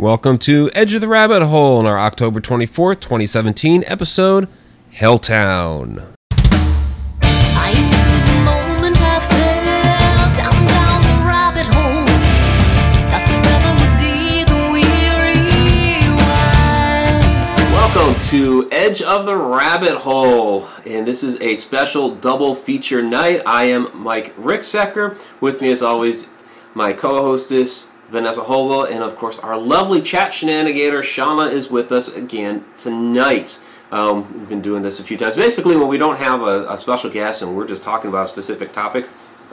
Welcome to Edge of the Rabbit Hole in our October 24th, 2017 episode, Helltown. I knew the moment I fell down, down the rabbit hole that forever would be the weary one. Welcome to Edge of the Rabbit Hole, and this is a special double feature night. I am Mike Ricksecker. With me, as always, my co-hostess Vanessa Hogel, and of course our lovely chat shenanigator Shauna is with us again tonight. Um, we've been doing this a few times. Basically, when we don't have a, a special guest and we're just talking about a specific topic,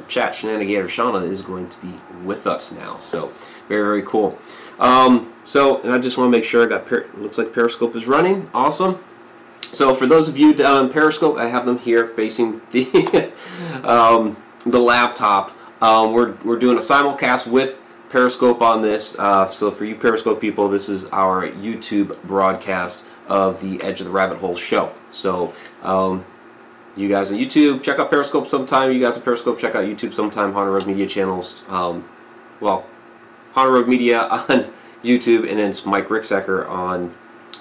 chat shenanigator Shauna is going to be with us now. So very very cool. Um, so, and I just want to make sure I got. Per- looks like Periscope is running. Awesome. So for those of you down on Periscope, I have them here facing the um, the laptop. Um, we're, we're doing a simulcast with Periscope on this. Uh, so for you Periscope people, this is our YouTube broadcast of the Edge of the Rabbit Hole show. So um, you guys on YouTube, check out Periscope sometime. You guys on Periscope, check out YouTube sometime. Haunted Road Media channels. Um, well, Haunted Road Media on YouTube, and then it's Mike Ricksecker on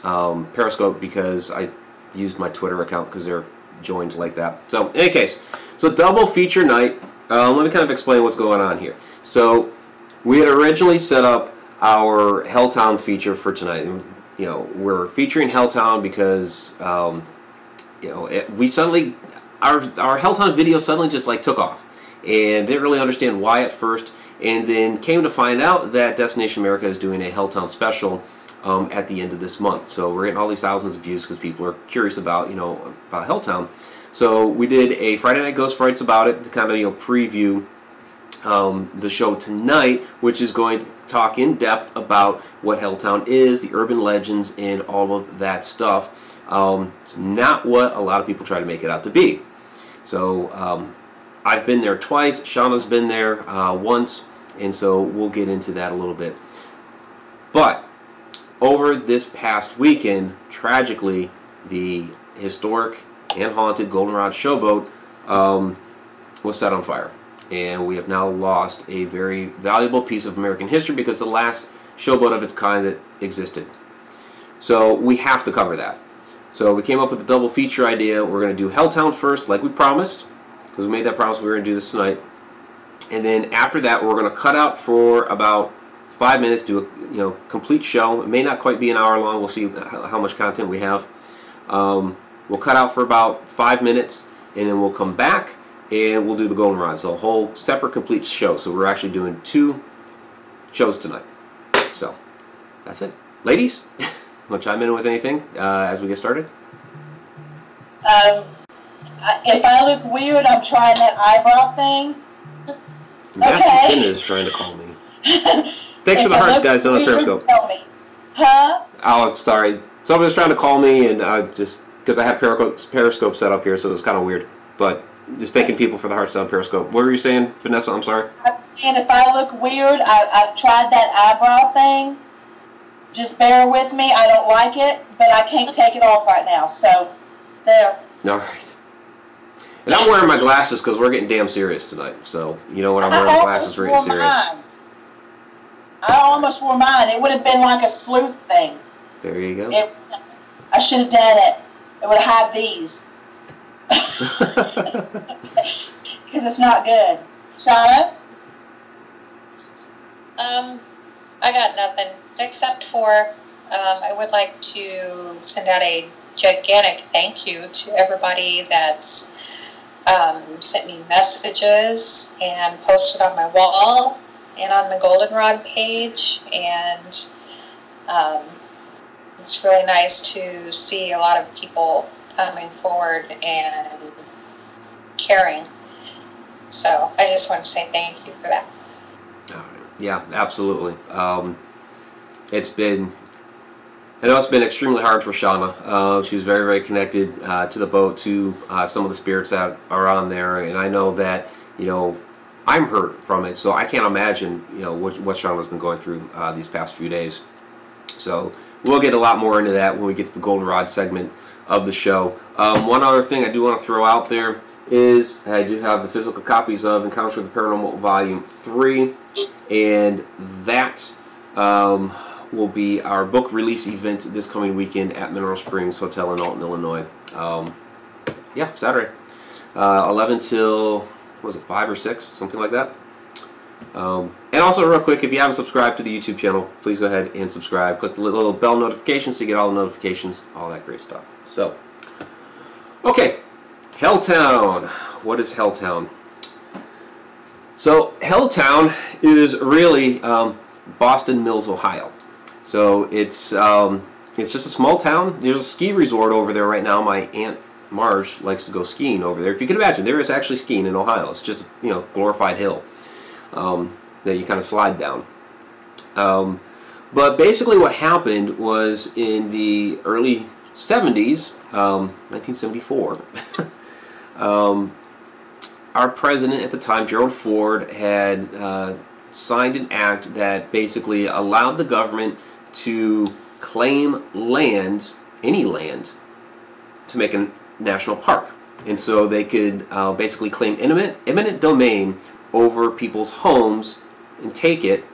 um, Periscope because I used my Twitter account because they're joined like that. So, in any case, so double feature night. Um, let me kind of explain what's going on here. So, we had originally set up our Helltown feature for tonight. You know, we're featuring Helltown because um, you know it, we suddenly our our Helltown video suddenly just like took off and didn't really understand why at first, and then came to find out that Destination America is doing a Helltown special um, at the end of this month. So we're getting all these thousands of views because people are curious about you know about Helltown. So we did a Friday Night Ghost Frights about it to kind of you know preview um, the show tonight, which is going to talk in depth about what Helltown is, the urban legends, and all of that stuff. Um, it's not what a lot of people try to make it out to be. So um, I've been there twice. Shauna's been there uh, once, and so we'll get into that a little bit. But over this past weekend, tragically, the historic and haunted Goldenrod Showboat um, was set on fire. And we have now lost a very valuable piece of American history because the last showboat of its kind that existed. So we have to cover that. So we came up with a double feature idea. We're going to do Helltown first, like we promised, because we made that promise we were going to do this tonight. And then after that, we're going to cut out for about five minutes, do a you know complete show. It may not quite be an hour long. We'll see how much content we have. Um, we'll cut out for about five minutes, and then we'll come back and we'll do the Goldenrod. So a whole separate complete show. So we're actually doing two shows tonight. So that's it, ladies. Want to chime in with anything uh, as we get started? Um, I- if I look weird, I'm trying that eyebrow thing. Matthew Okay. Is trying to call me. Thanks for the hearts, guys, on the Periscope. Tell me. Huh? Oh, sorry. Somebody was trying to call me, and I just because I have Periscope set up here, so it's kind of weird. But just thanking people for the hearts on Periscope. What were you saying, Vanessa? I'm sorry. I'm saying if I look weird, I, I've tried that eyebrow thing. Just bear with me. I don't like it, but I can't take it off right now. So, there. All right. And I'm wearing my glasses because we're getting damn serious tonight. So you know what? I'm wearing almost glasses, we're getting serious. mine. I almost wore mine. It would have been like a sleuth thing. There you go. It, I should have done it. It would have had these. Because it's not good. Shauna? Um, I got nothing except for um, I would like to send out a gigantic thank you to everybody that's um, sent me messages and posted on my wall and on the Goldenrod page. And um, it's really nice to see a lot of people coming forward and caring. So I just want to say thank you for that. Yeah, absolutely. Um, it's been, I know it's been extremely hard for Shauna. Uh, she was very, very connected uh, to the boat, to uh, some of the spirits that are on there, and I know that you know I'm hurt from it. So I can't imagine you know what what Shauna's been going through uh, these past few days. So we'll get a lot more into that when we get to the Goldenrod segment of the show. Um, one other thing I do want to throw out there is I do have the physical copies of Encounters with the Paranormal Volume 3, and that um, will be our book release event this coming weekend at Mineral Springs Hotel in Alton, Illinois. Um, yeah, Saturday, uh, 11 till what was it five or six, something like that. Um, and also, real quick, if you haven't subscribed to the YouTube channel, please go ahead and subscribe. Click the little bell notifications you get all the notifications, all that great stuff. So, okay, Helltown. What is Helltown? So, Helltown is really um, Boston Mills, Ohio. So it's um, it's just a small town. There's a ski resort over there right now. My aunt Marge likes to go skiing over there. If you can imagine, there is actually skiing in Ohio. It's just you know glorified hill um, that you kind of slide down. Um, but basically, what happened was in the early 70s, um, 1974, um, our president at the time, Gerald Ford, had uh, signed an act that basically allowed the government to claim land, any land, to make a national park. And so they could uh, basically claim eminent, eminent domain over people's homes and take it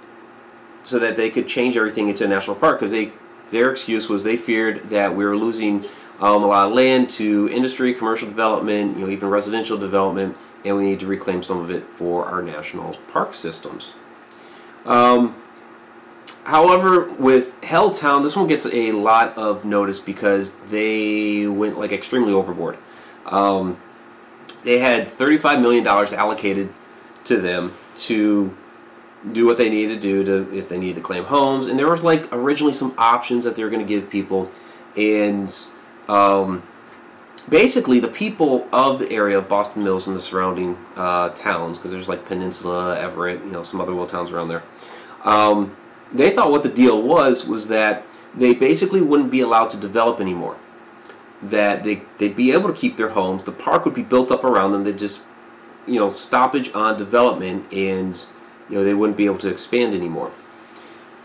so that they could change everything into a national park because they their excuse was they feared that we were losing um, a lot of land to industry, commercial development, you know, even residential development, and we need to reclaim some of it for our national park systems. Um, however, with Helltown, this one gets a lot of notice because they went like extremely overboard. Um, they had $35 million allocated to them to do what they needed to do to if they needed to claim homes. And there was like originally some options that they were going to give people. And um, basically the people of the area of boston mills and the surrounding uh, towns because there's like peninsula everett you know some other little towns around there um, they thought what the deal was was that they basically wouldn't be allowed to develop anymore. That they, they'd be able to keep their homes. The park would be built up around them. They'd just you know stoppage on development and you know they wouldn't be able to expand anymore.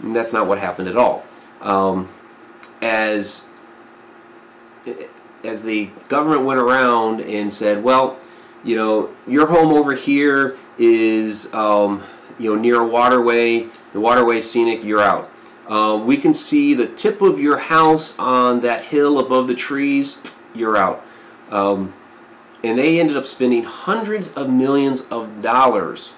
And that's not what happened at all. Um, as as the government went around and said, well, you know, your home over here is um, you know near a waterway. The waterway scenic. You're out. Uh, we can see the tip of your house on that hill above the trees. You're out. Um, and they ended up spending hundreds of millions of dollars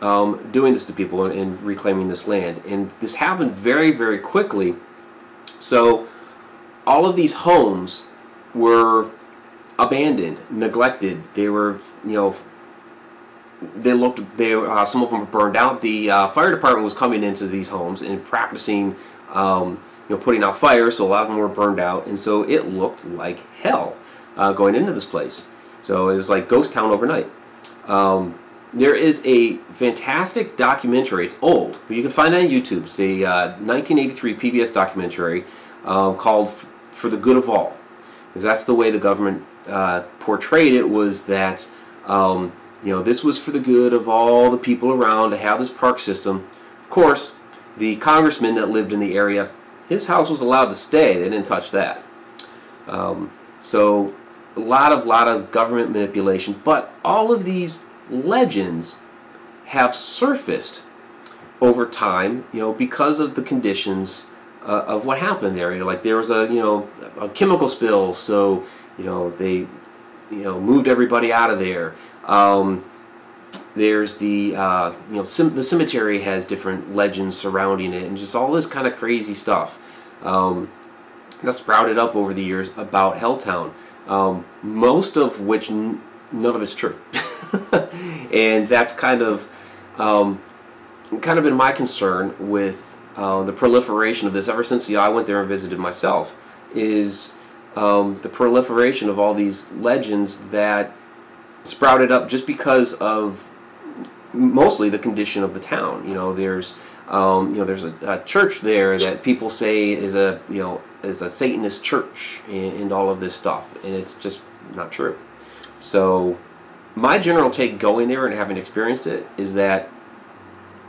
um, doing this to people and, and, reclaiming this land. And this happened very, very quickly. So all of these homes were abandoned, neglected. They were, you know, they looked. They uh, some of them were burned out. The uh, fire department was coming into these homes and practicing, um, you know, putting out fires. So a lot of them were burned out, and so it looked like hell uh, going into this place. So it was like ghost town overnight. Um, there is a fantastic documentary. It's old, but you can find it on YouTube. It's a uh, 1983 PBS documentary um, called "For the Good of All," because that's the way the government uh, portrayed it. Was that um, you know this was for the good of all the people around to have this park system. Of course, the congressman that lived in the area, his house was allowed to stay. They didn't touch that. Um, so a lot of lot of government manipulation, but all of these legends have surfaced over time, you know, because of the conditions uh, of what happened there. You know, like there was a you know a chemical spill, so you know they you know moved everybody out of there. Um, there's the uh, you know the cemetery has different legends surrounding it, and just all this kind of crazy stuff um, that sprouted up over the years about Helltown. Um, most of which n- none of it's true. and that's kind of um, kind of been my concern with uh, the proliferation of this ever since know, I went there and visited myself is um, the proliferation of all these legends that sprouted up just because of mostly the condition of the town. You know, there's um, you know there's a, a, church there that people say is a you know is a Satanist church and, and all of this stuff, and it's just not true. So my general take going there and having experienced it is that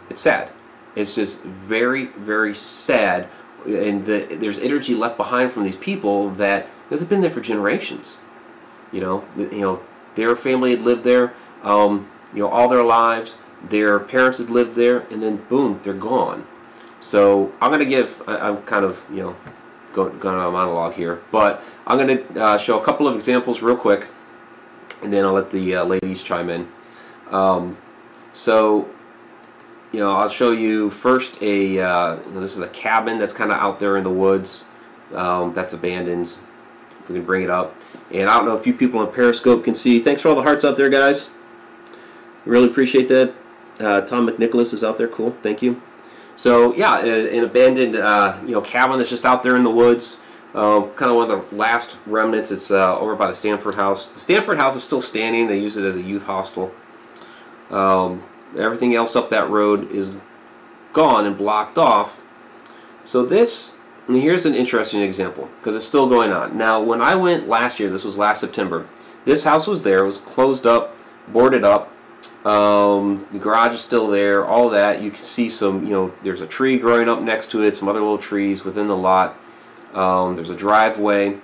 it's sad. It's just very, very sad, and the, there's energy left behind from these people that they've been there for generations. You know, you know, their family had lived there, um, you know, all their lives. Their parents had lived there, and then boom, they're gone. So I'm gonna give. I, I'm kind of you know going going on a monologue here, but I'm gonna uh, show a couple of examples real quick, and then I'll let the uh, ladies chime in. Um, so you know I'll show you first a. Uh, this is a cabin that's kind of out there in the woods. Um, that's abandoned. If we can bring it up. And I don't know if you people on Periscope can see. Thanks for all the hearts out there, guys. Really appreciate that. Uh, Tom McNicholas is out there. Cool. Thank you. So yeah, an abandoned uh, you know cabin that's just out there in the woods. Um, kind of one of the last remnants. It's uh, over by the Stanford House. Stanford House is still standing. They use it as a youth hostel. Um, everything else up that road is gone and blocked off. So this, here's an interesting example because it's still going on. Now, when I went last year, this was last September. This house was there. It was closed up, boarded up. Um, the garage is still there. All that you can see some. You know, there's a tree growing up next to it. Some other little trees within the lot. Um, there's a driveway.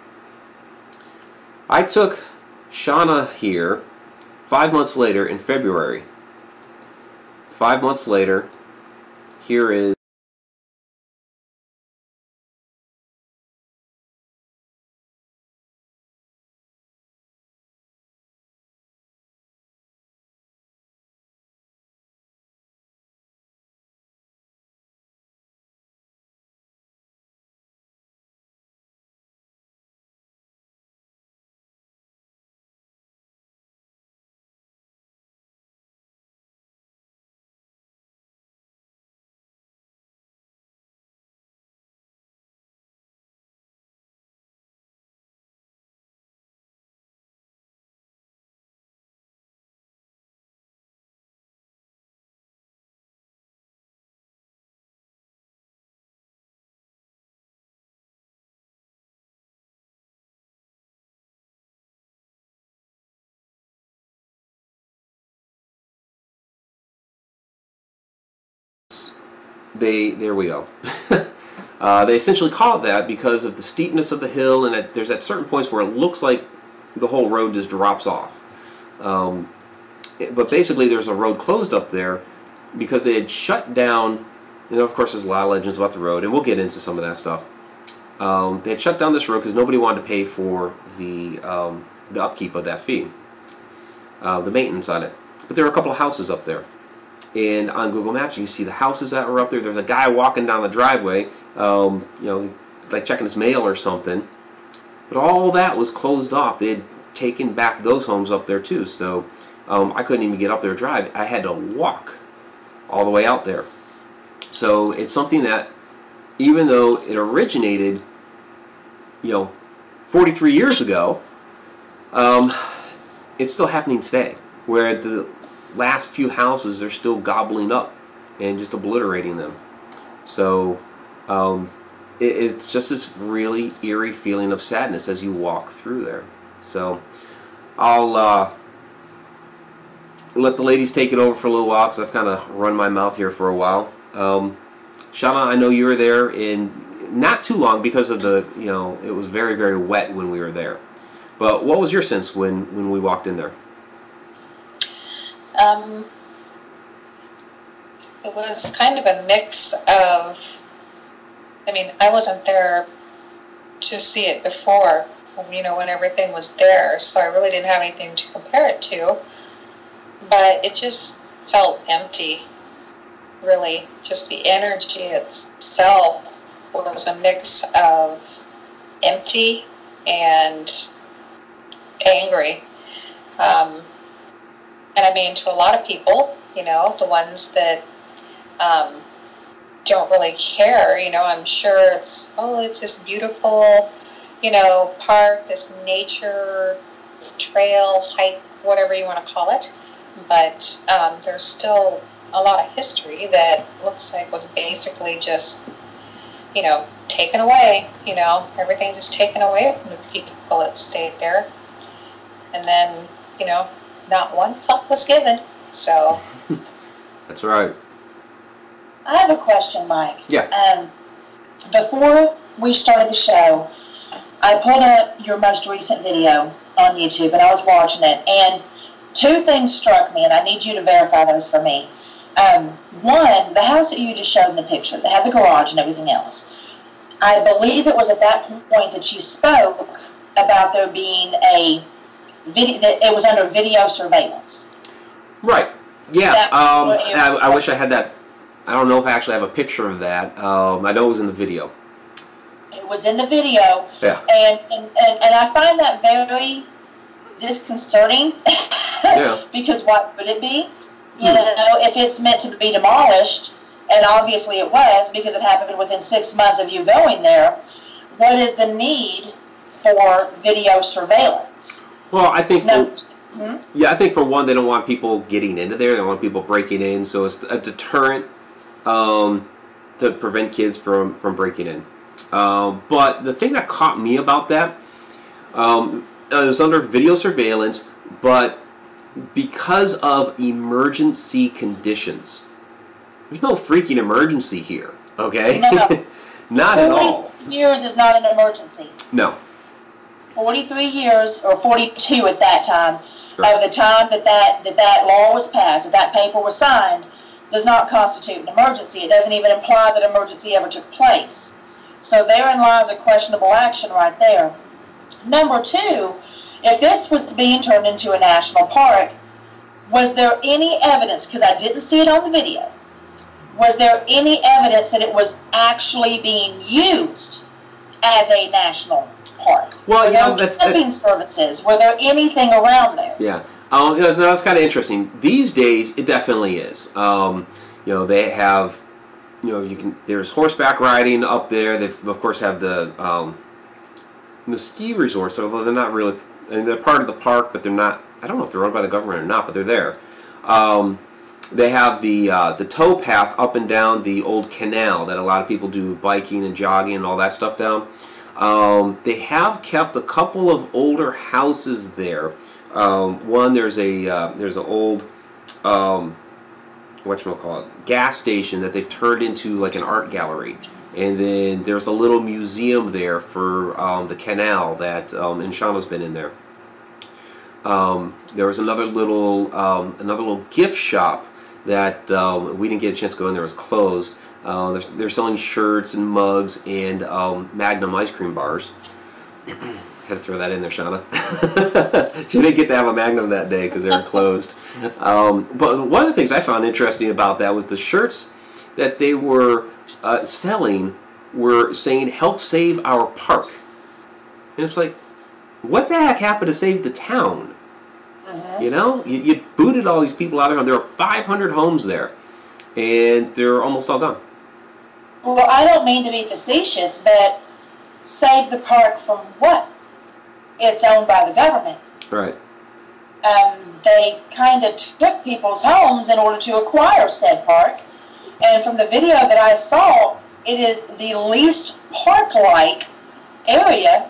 I took Shauna here five months later in February. Five months later, here is. They there we go. uh, they essentially call it that because of the steepness of the hill, and at, there's at certain points where it looks like the whole road just drops off. Um, it- but basically, there's a road closed up there because they had shut down. You know, of course, there's a lot of legends about the road, and we'll get into some of that stuff. Um, they had shut down this road because nobody wanted to pay for the um, the upkeep of that fee, uh, the maintenance on it. But there were a couple of houses up there. And on Google Maps, you can see the houses that were up there. There's a guy walking down the driveway, um, you know, like checking his mail or something. But all that was closed off. They had taken back those homes up there too. So um, I couldn't even get up there to drive. I had to walk all the way out there. So it's something that, even though it originated, you know, 43 years ago, um, it's still happening today. Where the last few houses they're still gobbling up and just obliterating them. So um, it, it's just this really eerie feeling of sadness as you walk through there. So I'll uh, let the ladies take it over for a little while because I've kind of run my mouth here for a while. Um, Shauna, I know you were there in not too long because of the you know it was very very wet when we were there. But what was your sense when when we walked in there? Um, it was kind of a mix of, I mean, I wasn't there to see it before, you know, when everything was there, so I really didn't have anything to compare it to. But it just felt empty, really. Just the energy itself was a mix of empty and angry. Um, and I mean, to a lot of people, you know, the ones that um, don't really care, you know, I'm sure it's, oh, it's this beautiful, you know, park, this nature trail, hike, whatever you want to call it. But um, there's still a lot of history that looks like was basically just, you know, taken away, you know, everything just taken away from the people that stayed there. And then, you know, not one fuck was given. So, That's right. I have a question, Mike. Yeah. Um, before we started the show, I pulled up your most recent video on YouTube and I was watching it, and two things struck me, and I need you to verify those for me. Um, one, the house that you just showed in the picture, that had the garage and everything else. I believe it was at that point that she spoke about there being a video that it was under video surveillance. Right. Yeah. Um, I, I wish I had that. I don't know if I actually have a picture of that. Um, I know it was in the video. It was in the video, Yeah. and and, and, and I find that very disconcerting. Yeah. because what would it be? You Hmm. know, if it's meant to be demolished, and obviously it was because it happened within six months of you going there. What is the need for video surveillance? Well, I think. No. For, Hmm? yeah, I think for one, they don't want people getting into there. They don't want people breaking in, so it's a deterrent um, to prevent kids from from breaking in. Um, but the thing that caught me about that, um, it was under video surveillance, but because of emergency conditions. There's no freaking emergency here, okay? No. Not at all. 43 years is not an emergency. No. 43 years, or 42 at that time, Sure. of the time that that, that that law was passed, that that paper was signed, does not constitute an emergency. It doesn't even imply that emergency ever took place. So therein lies a questionable action right there. Number two, if this was being turned into a national park, was there any evidence, because I didn't see it on the video, was there any evidence that it was actually being used as a national park? Well, Were you know, there that's- that- camping services? Were there anything around there? Yeah, um, you know, that's kind of interesting. These days, it definitely is. Um, you know, they have, you know, you can. There's horseback riding up there. They of course have the um, the ski resorts, although they're not really. I mean, they're part of the park, but they're not. I don't know if they're run by the government or not, but they're there. Um, they have the uh, the tow path up and down the old canal that a lot of people do biking and jogging and all that stuff down. Um, they have kept a couple of older houses there. Um, one there's a uh, there's an old um, what call it gas station that they've turned into like an art gallery, and then there's a little museum there for um, the canal that um, Inshana's been in there. Um, there was another little um, another little gift shop that um, we didn't get a chance to go in there. It was closed. Uh, they're, they're selling shirts and mugs and um, Magnum ice cream bars. Had to throw that in there, Shauna. she didn't get to have a Magnum that day because they were closed. Um, but one of the things I found interesting about that was the shirts that they were uh, selling were saying "Help save our park," and it's like, what the heck happened to save the town? Mhm. You know, you, you booted all these people out of there. And there are 500 homes there, and they're almost all gone. Well, I don't mean to be facetious, but save the park from what? It's owned by the government. Right. Um, they kind of took people's homes in order to acquire said park. And from the video that I saw, it is the least park-like area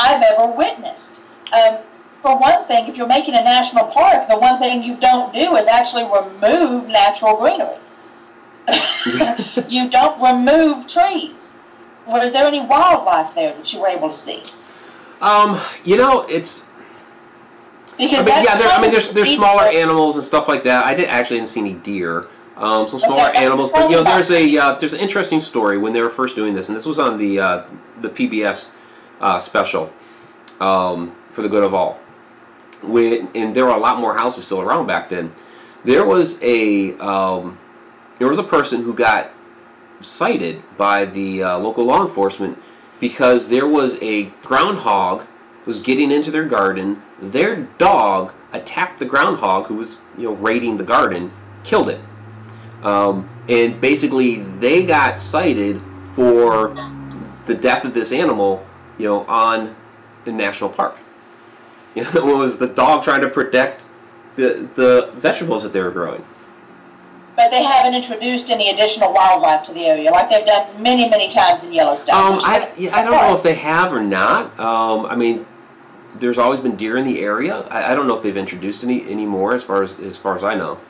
I've ever witnessed. Um, for one thing, if you're making a national park, the one thing you don't do is actually remove natural greenery. you don't remove trees. Was there any wildlife there that you were able to see? Um, you know, it's. Because I mean, yeah, there, I mean, there's there's the- smaller animals and stuff like that. I did actually didn't see any deer. Um, some smaller animals, but you know, there's a uh, there's an interesting story when they were first doing this, and this was on the uh, the PBS uh, special um, for the good of all. When and there were a lot more houses still around back then. There was a um, there was a person who got cited by the uh, local law enforcement because there was a groundhog was getting into their garden. Their dog attacked the groundhog who was you know raiding the garden, killed it, um, and basically they got cited for the death of this animal, you know, on the national park. You know, it was the dog trying to protect the the vegetables that they were growing. But they haven't introduced any additional wildlife to the area, like they've done many, many times in Yellowstone. Um, I, yeah, I don't know if they have or not. Um, I mean, there's always been deer in the area. I, I don't know if they've introduced any any more, as far as as far as I know.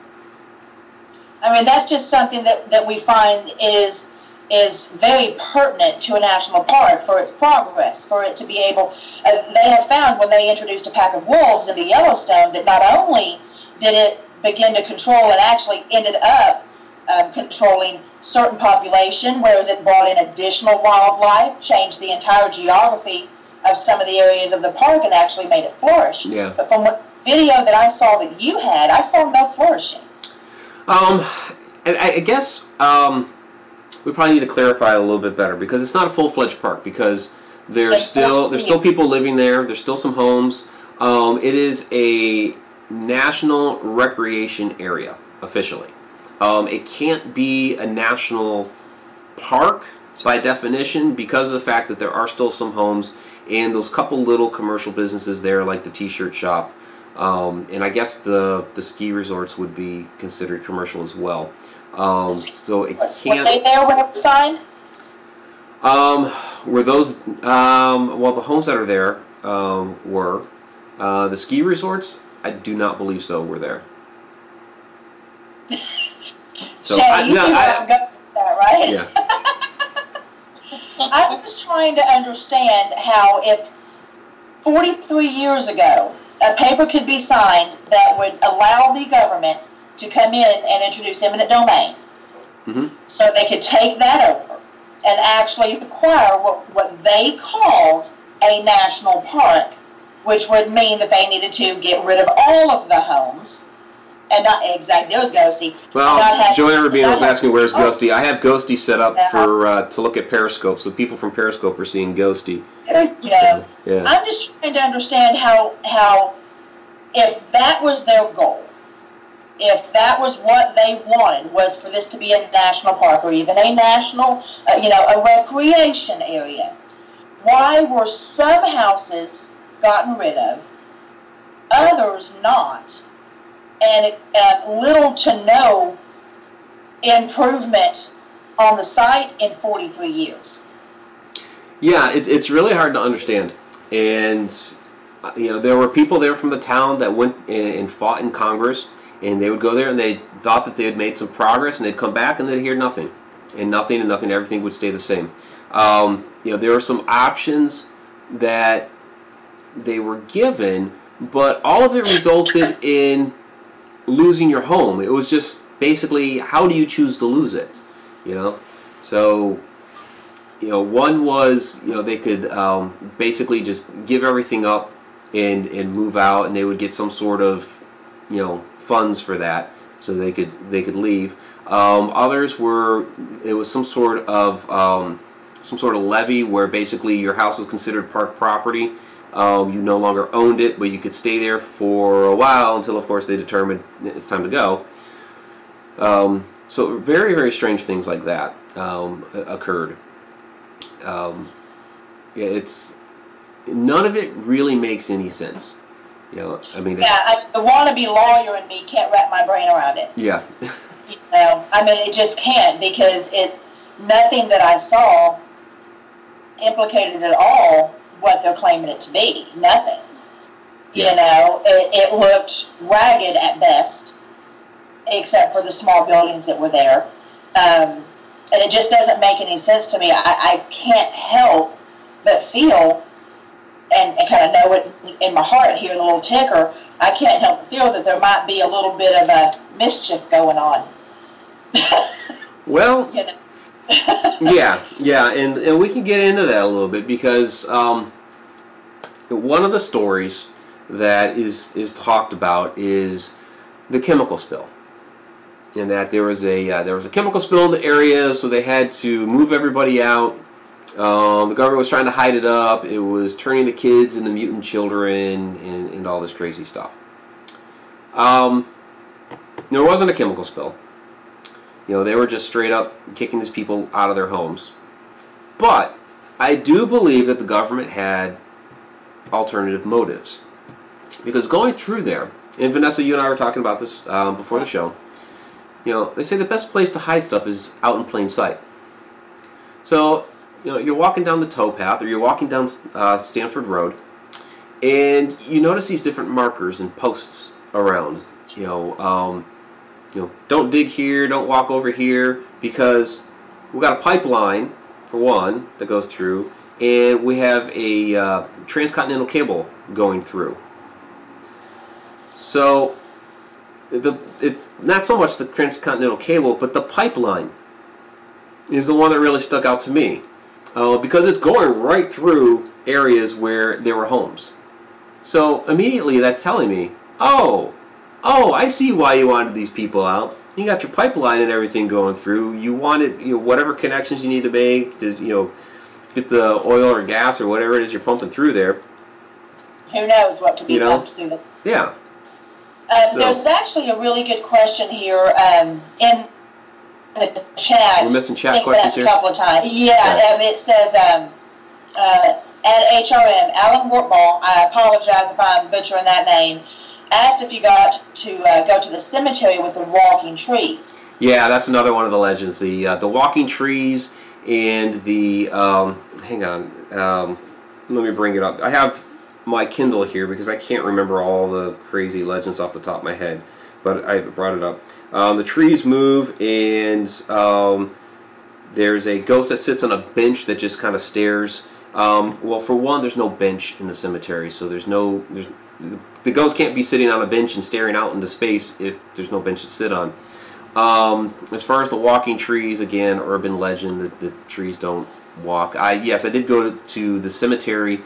I mean, that's just something that, that we find is is very pertinent to a national park for its progress, for it to be able. Uh, they have found when they introduced a pack of wolves into Yellowstone that not only did it begin to control and actually ended up um, controlling certain population, whereas it brought in additional wildlife, changed the entire geography of some of the areas of the park, and actually made it flourish. Yeah. But from what video that I saw that you had, I saw no flourishing. Um, and I, I guess um, we probably need to clarify a little bit better because it's not a full fledged park because there's still there's still people living there. There's still some homes. Um, it is a national recreation area officially. Um, it can't be a national park by definition because of the fact that there are still some homes and those couple little commercial businesses there like the t-shirt shop um, and i guess the the ski resorts would be considered commercial as well um, so it can't. Were they there when it was signed? um, were those um, well the homes that are there um, were uh, the ski resorts i do not believe so were there so Shannon, I, you no, see where I- I'm going with that, right? yeah I'm just trying to understand how if 43 years ago a paper could be signed that would allow the government to come in and introduce eminent domain, Mhm. so they could take that over and actually acquire what, what they called a national park, which would mean that they needed to get rid of all of the homes and not exactly there's ghosty. Well, have- Joanna Rubino was asking where's Oh. Ghosty. I have Ghosty set up Yeah. for uh, to look at Periscope, so people from Periscope are seeing Ghosty. There you. Yeah. I'm just trying to understand how how if that was their goal, if that was what they wanted was for this to be a national park or even a national, uh, you know, a recreation area, why were some houses gotten rid of, others not, and uh, little to no improvement on the site in 43 years? Yeah, it, it's really hard to understand. And, uh, you know, there were people there from the town that went and, and fought in Congress, and they would go there and they thought that they had made some progress, and they'd come back and they'd hear nothing. And nothing and nothing, everything would stay the same. Um, you know, there are some options that they were given, but all of it resulted in losing your home. It was just basically how do you choose to lose it? You know? So you know, one was you know they could um, basically just give everything up and and move out, and they would get some sort of you know funds for that, so they could they could leave. Um, others were it was some sort of um, some sort of levy where basically your house was considered park property. Um, you no longer owned it, but you could stay there for a while until, of course, they determined it's time to go. Um, so very very strange things like that um, occurred um, it's none of it really makes any sense. You know, I mean, Yeah, I, the wannabe lawyer in me can't wrap my brain around it. yeah, You know, I mean, it just can't because it nothing that I saw implicated at all what they're claiming it to be. Nothing. Yeah. You know, it, it looked ragged at best, except for the small buildings that were there. Um, and it just doesn't make any sense to me. I, I can't help but feel and, and kind of know it in my heart, hear the little ticker. I can't help but feel that there might be a little bit of a mischief going on. well, you know. Yeah, yeah, and, and we can get into that a little bit because um, one of the stories that is is talked about is the chemical spill, and that there was a uh, there was a chemical spill in the area, so they had to move everybody out. Um, the government was trying to hide it up. It was turning the kids into mutant children and, and all this crazy stuff. Um, there wasn't a chemical spill. You know, they were just straight up kicking these people out of their homes. But I do believe that the government had alternative motives. Because going through there, and Vanessa, you and I were talking about this um, before the show, you know, they say the best place to hide stuff is out in plain sight. So, you know, you're walking down the towpath or you're walking down uh, Stanford Road, and you notice these different markers and posts around. You know, um, you know, don't dig here, don't walk over here, because we've got a pipeline for one that goes through, and we have a uh, transcontinental cable going through. So the it, not so much the transcontinental cable, but the pipeline is the one that really stuck out to me uh, because it's going right through areas where there were homes. So immediately that's telling me, oh, oh, I see why you wanted these people out. You got your pipeline and everything going through. You wanted you know whatever connections you need to make to you know get the oil or gas or whatever it is you're pumping through there. Who knows what could be You know? pumped through the Yeah. Um, So- there's actually a really good question here um, in the chat. We're missing chat questions here? a couple of times. Yeah, Okay. um, it says um, uh, at HRM, Alan Wortball, I apologize if I'm butchering that name, asked if you got to uh, go to the cemetery with the walking trees. Yeah, that's another one of the legends. The uh, the walking trees and the um, hang on. Um, let me bring it up. I have my Kindle here because I can't remember all the crazy legends off the top of my head, but I brought it up. Um, the trees move, and um, there's a ghost that sits on a bench that just kind of stares. Um, well, for one, there's no bench in the cemetery, so there's no there's the ghost can't be sitting on a bench and staring out into space if there's no bench to sit on. Um, as far as the walking trees, again, urban legend that the trees don't walk. I yes, I did go to, to the cemetery.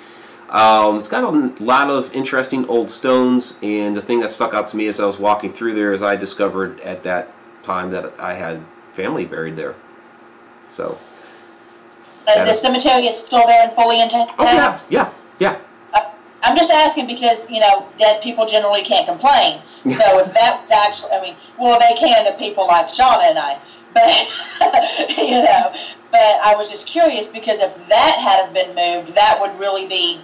Um, it's got a lot of interesting old stones, and the thing that stuck out to me as I was walking through there is I discovered at that time that I had family buried there. So, Uh, the cemetery is still there and fully intact. oh yeah, yeah, yeah. I'm just asking because you know that people generally can't complain. So if that's actually, I mean, well, they can to people like Shauna and I, but you know, but I was just curious because if that hadn't been moved, that would really be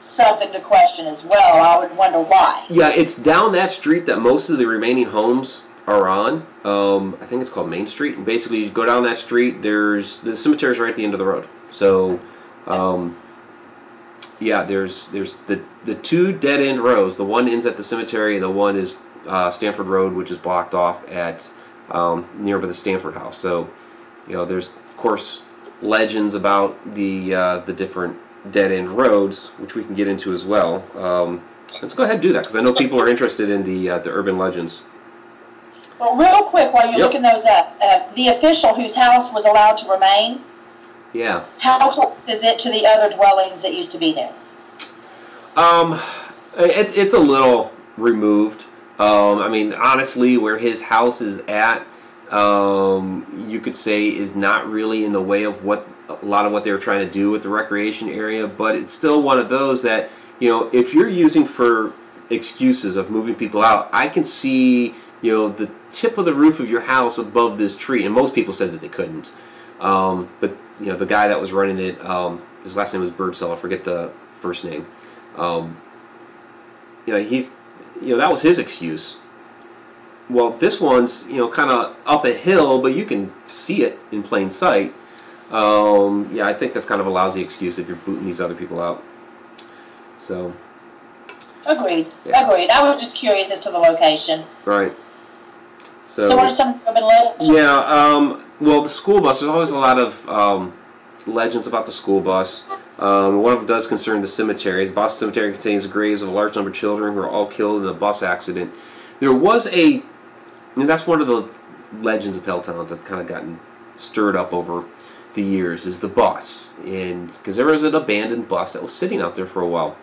something to question as well. I would wonder why. Yeah, it's down that street that most of the remaining homes are on. Um, I think it's called Main Street. And basically, you go down that street. There's the cemetery's right at the end of the road. So, um, yeah, there's there's the the two dead end roads. The one ends at the cemetery, and the one is uh, Stanford Road, which is blocked off at um, near by the Stanford House. So, you know, there's of course legends about the uh, the different dead end roads, which we can get into as well. Um, let's go ahead and do that because I know people are interested in the uh, the urban legends. Well, real quick, while you're Yep. looking those up, uh, the official whose house was allowed to remain, Yeah. how close is it to the other dwellings that used to be there? Um, it's it's a little removed. Um, I mean, honestly, where his house is at, um, you could say is not really in the way of what a lot of what they were trying to do with the recreation area. But it's still one of those that you know, if you're using for excuses of moving people out, I can see you know the tip of the roof of your house above this tree, and most people said that they couldn't. Um, but you know, the guy that was running it, um, his last name was Birdsell. I forget the first name. Um, you know, he's, you know, that was his excuse. Well, this one's, you know, kind of up a hill, but you can see it in plain sight. Um, yeah, I think that's kind of a lousy excuse if you're booting these other people out. So, Agreed. Yeah. Agreed. I was just curious as to the location. right. So, what are some urban legends? Yeah, um, well, the school bus, there's always a lot of um, legends about the school bus. Um, one of them does concern the cemeteries. The Boston Cemetery contains the graves of a large number of children who were all killed in a bus accident. There was a, and that's one of the legends of Helltown that's kind of gotten stirred up over the years, is the bus. And because there was an abandoned bus that was sitting out there for a while.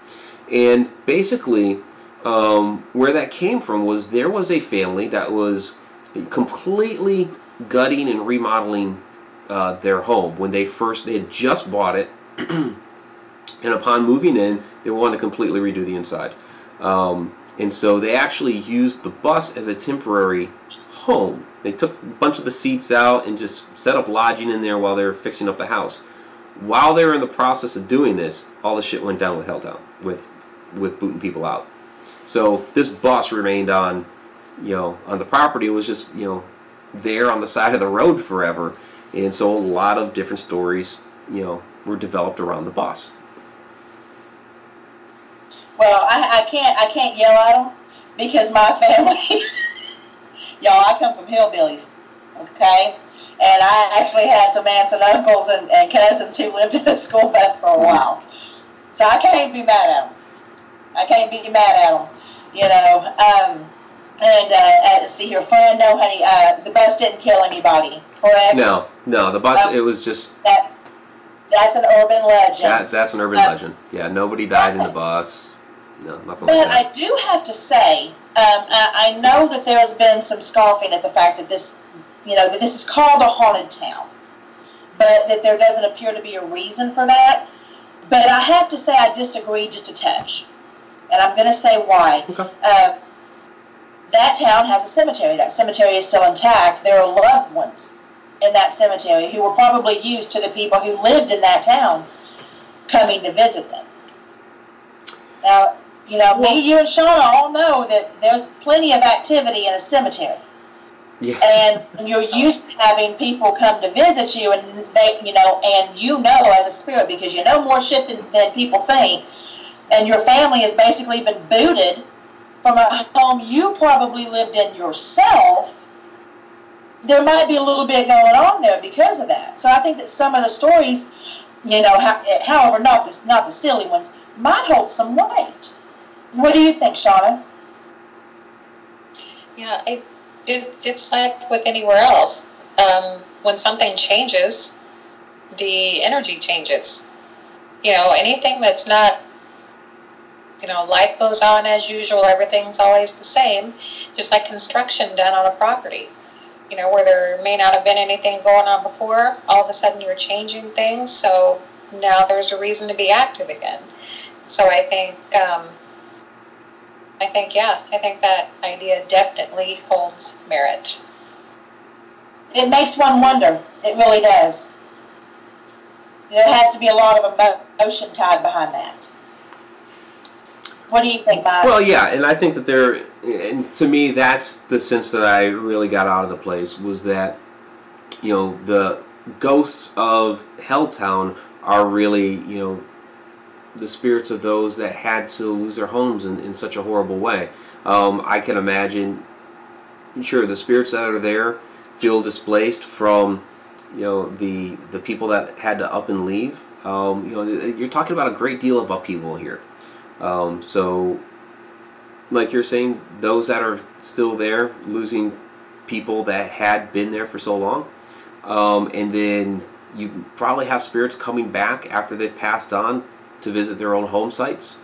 And basically, um, where that came from was there was a family that was completely gutting and remodeling uh, their home. When they first they had just bought it and upon moving in they wanted to completely redo the inside. Um, and so they actually used the bus as a temporary home. They took a bunch of the seats out and just set up lodging in there while they were fixing up the house. While they were in the process of doing this all the shit went down with helltown with with booting people out. So this bus remained on you know, on the property It was just, you know, there on the side of the road forever. And so a lot of different stories, you know, were developed around the bus. Well, I, I can't I can't yell at them because my family, y'all, I come from hillbillies, okay, and I actually had some aunts and uncles and, and cousins who lived in a school bus for a while, so I can't be mad at them. I can't be mad at them, you know. Um, And uh, uh, see here, Fran, no, honey, uh, the bus didn't kill anybody, correct? No, no, the bus. Um, it was just That's that's an urban legend. that. That's an urban Uh, legend. Yeah, nobody died in the bus. No, nothing But like I do have to say, um, I, I know that there has been some scoffing at the fact that this, you know, that this is called a haunted town, but that there doesn't appear to be a reason for that. But I have to say, I disagree just a touch, and I'm going to say why. Okay. Uh, that town has a cemetery. That cemetery is still intact. There are loved ones in that cemetery who were probably used to the people who lived in that town coming to visit them. Now, you know, me, you, and Shauna all know that there's plenty of activity in a cemetery, Yeah. and you're used to having people come to visit you, and they, you know, and you know as a spirit because you know more shit than, than people think, and your family has basically been booted from a home you probably lived in yourself. There might be a little bit going on there because of that. So I think that some of the stories, you know, however, not the not the silly ones, might hold some weight. What do you think, Shauna? Yeah, it, it, it's like with anywhere else. Um, when something changes, the energy changes. You know, anything that's not, you know, life goes on as usual, everything's always the same, just like construction done on a property. You know, where there may not have been anything going on before, all of a sudden you're changing things, so now there's a reason to be active again. So I think, um, I think, yeah, I think that idea definitely holds merit. It makes one wonder. It really does. There has to be a lot of emotion tied behind that. What do you think, Mike? Well, yeah, and I think that there, and to me, that's the sense that I really got out of the place was that, you know, the ghosts of Helltown are really, you know, the spirits of those that had to lose their homes in, in such a horrible way. Um, I can imagine, sure, the spirits that are there feel displaced from, you know, the the people that had to up and leave. Um, you know, you're talking about a great deal of upheaval here. Um, so, like you're saying, those that are still there, losing people that had been there for so long, um, and then you probably have spirits coming back after they've passed on to visit their own home sites.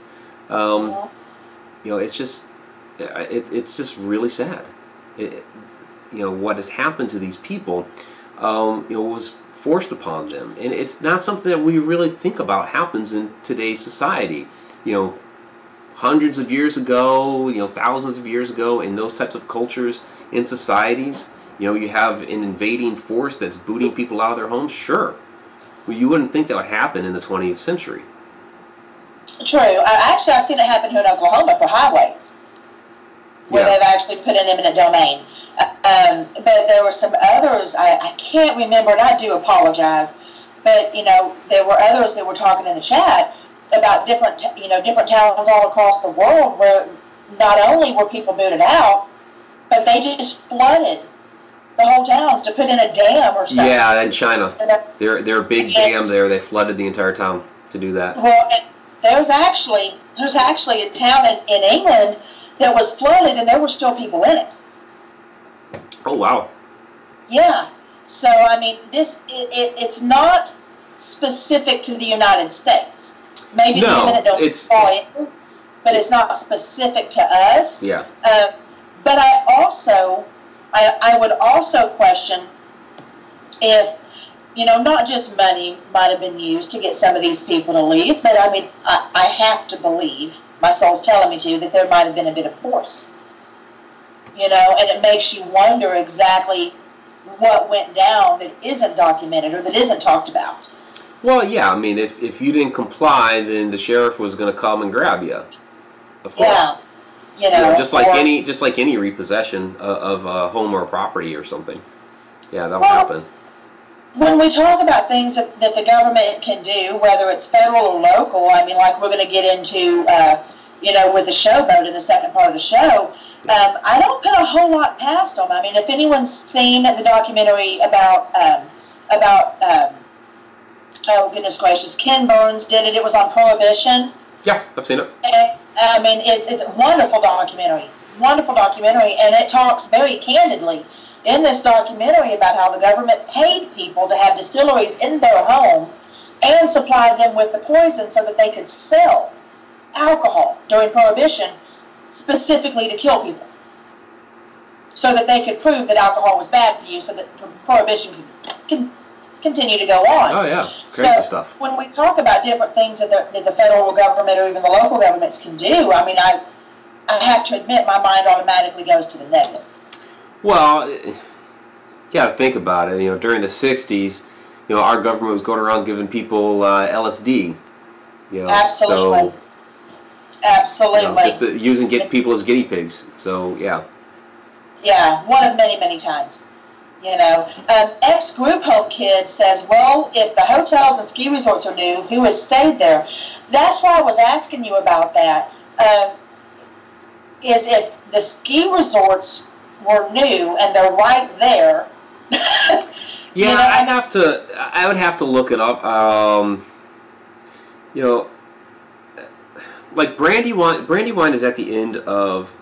Um, you know, it's just, it, it's just really sad. It, you know, what has happened to these people, um, you know, was forced upon them, and it's not something that we really think about happens in today's society. You know, hundreds of years ago, you know, thousands of years ago, in those types of cultures in societies, you know, you have an invading force that's booting people out of their homes. Sure, well, you wouldn't think that would happen in the 20th century. True. I, actually, I've seen it happen here in Oklahoma for highways, where Yeah. they've actually put in eminent domain. Uh, Um, but there were some others. I, I can't remember, and I do apologize. But you know, there were others that were talking in the chat about different, you know, different towns all across the world where not only were people booted out, but they just flooded the whole towns to put in a dam or something. Yeah, in China, And, there there are big Yes. dam there. They flooded the entire town to do that. Well, and there's actually there's actually a town in, in England that was flooded, and there were still people in it. Oh wow. Yeah. So I mean, this it, it, it's not specific to the United States. Maybe No, eminent domain it's- is, but it's not specific to us. Yeah. Uh, but I also, I, I would also question if, you know, not just money might have been used to get some of these people to leave, but I mean, I, I have to believe, my soul's telling me to, that there might have been a bit of force. You know, and it makes you wonder exactly what went down that isn't documented or that isn't talked about. Well, yeah. I mean, if if you didn't comply, then the sheriff was going to come and grab you. Of course. Yeah. You know, know, just like any just like any repossession of, of a home or property or something. Yeah, that'll Well, happen. when we talk about things that, that the government can do, whether it's federal or local, I mean, like we're going to get into, uh, you know, with the showboat in the second part of the show, um, I don't put a whole lot past them. I mean, if anyone's seen the documentary about, um, about, um, oh goodness gracious, Ken Burns did it. It was on Prohibition. Yeah, I've seen it. And, I mean, it's it's a wonderful documentary, wonderful documentary, and it talks very candidly in this documentary about how the government paid people to have distilleries in their home and supplied them with the poison so that they could sell alcohol during Prohibition specifically to kill people. So that they could prove that alcohol was bad for you so that Prohibition could, could continue to go on. Oh yeah, So crazy stuff. when we talk about different things that the, that the federal government or even the local governments can do, I mean, I, I have to admit my mind automatically goes to the negative. Well, you got to think about it. You know, during the '60s, you know, our government was going around giving people uh, LSD. You know, Absolutely. So, Absolutely. you know, just using get people as guinea pigs. So yeah. Yeah, one of many, many times. You know, um, ex group home kid says, well, if the hotels and ski resorts are new, who has stayed there? That's why I was asking you about that. Um, is if the ski resorts were new and they're right there. Yeah, You know, I'd have to. I would have to look it up. Um, you know, like Brandywine. Brandywine is at the end of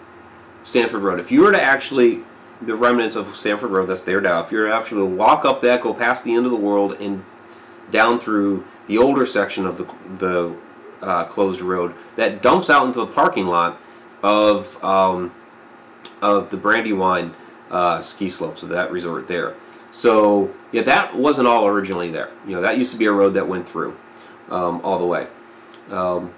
Stanford Road. If you were to actually, the remnants of Stanford Road that's there now. If you were to actually walk up that, go past the end of the world, and down through the older section of the the uh, closed road that dumps out into the parking lot of um, of the Brandywine uh, ski slopes of that resort there. So yeah, that wasn't all originally there. You know, that used to be a road that went through um, all the way. Um,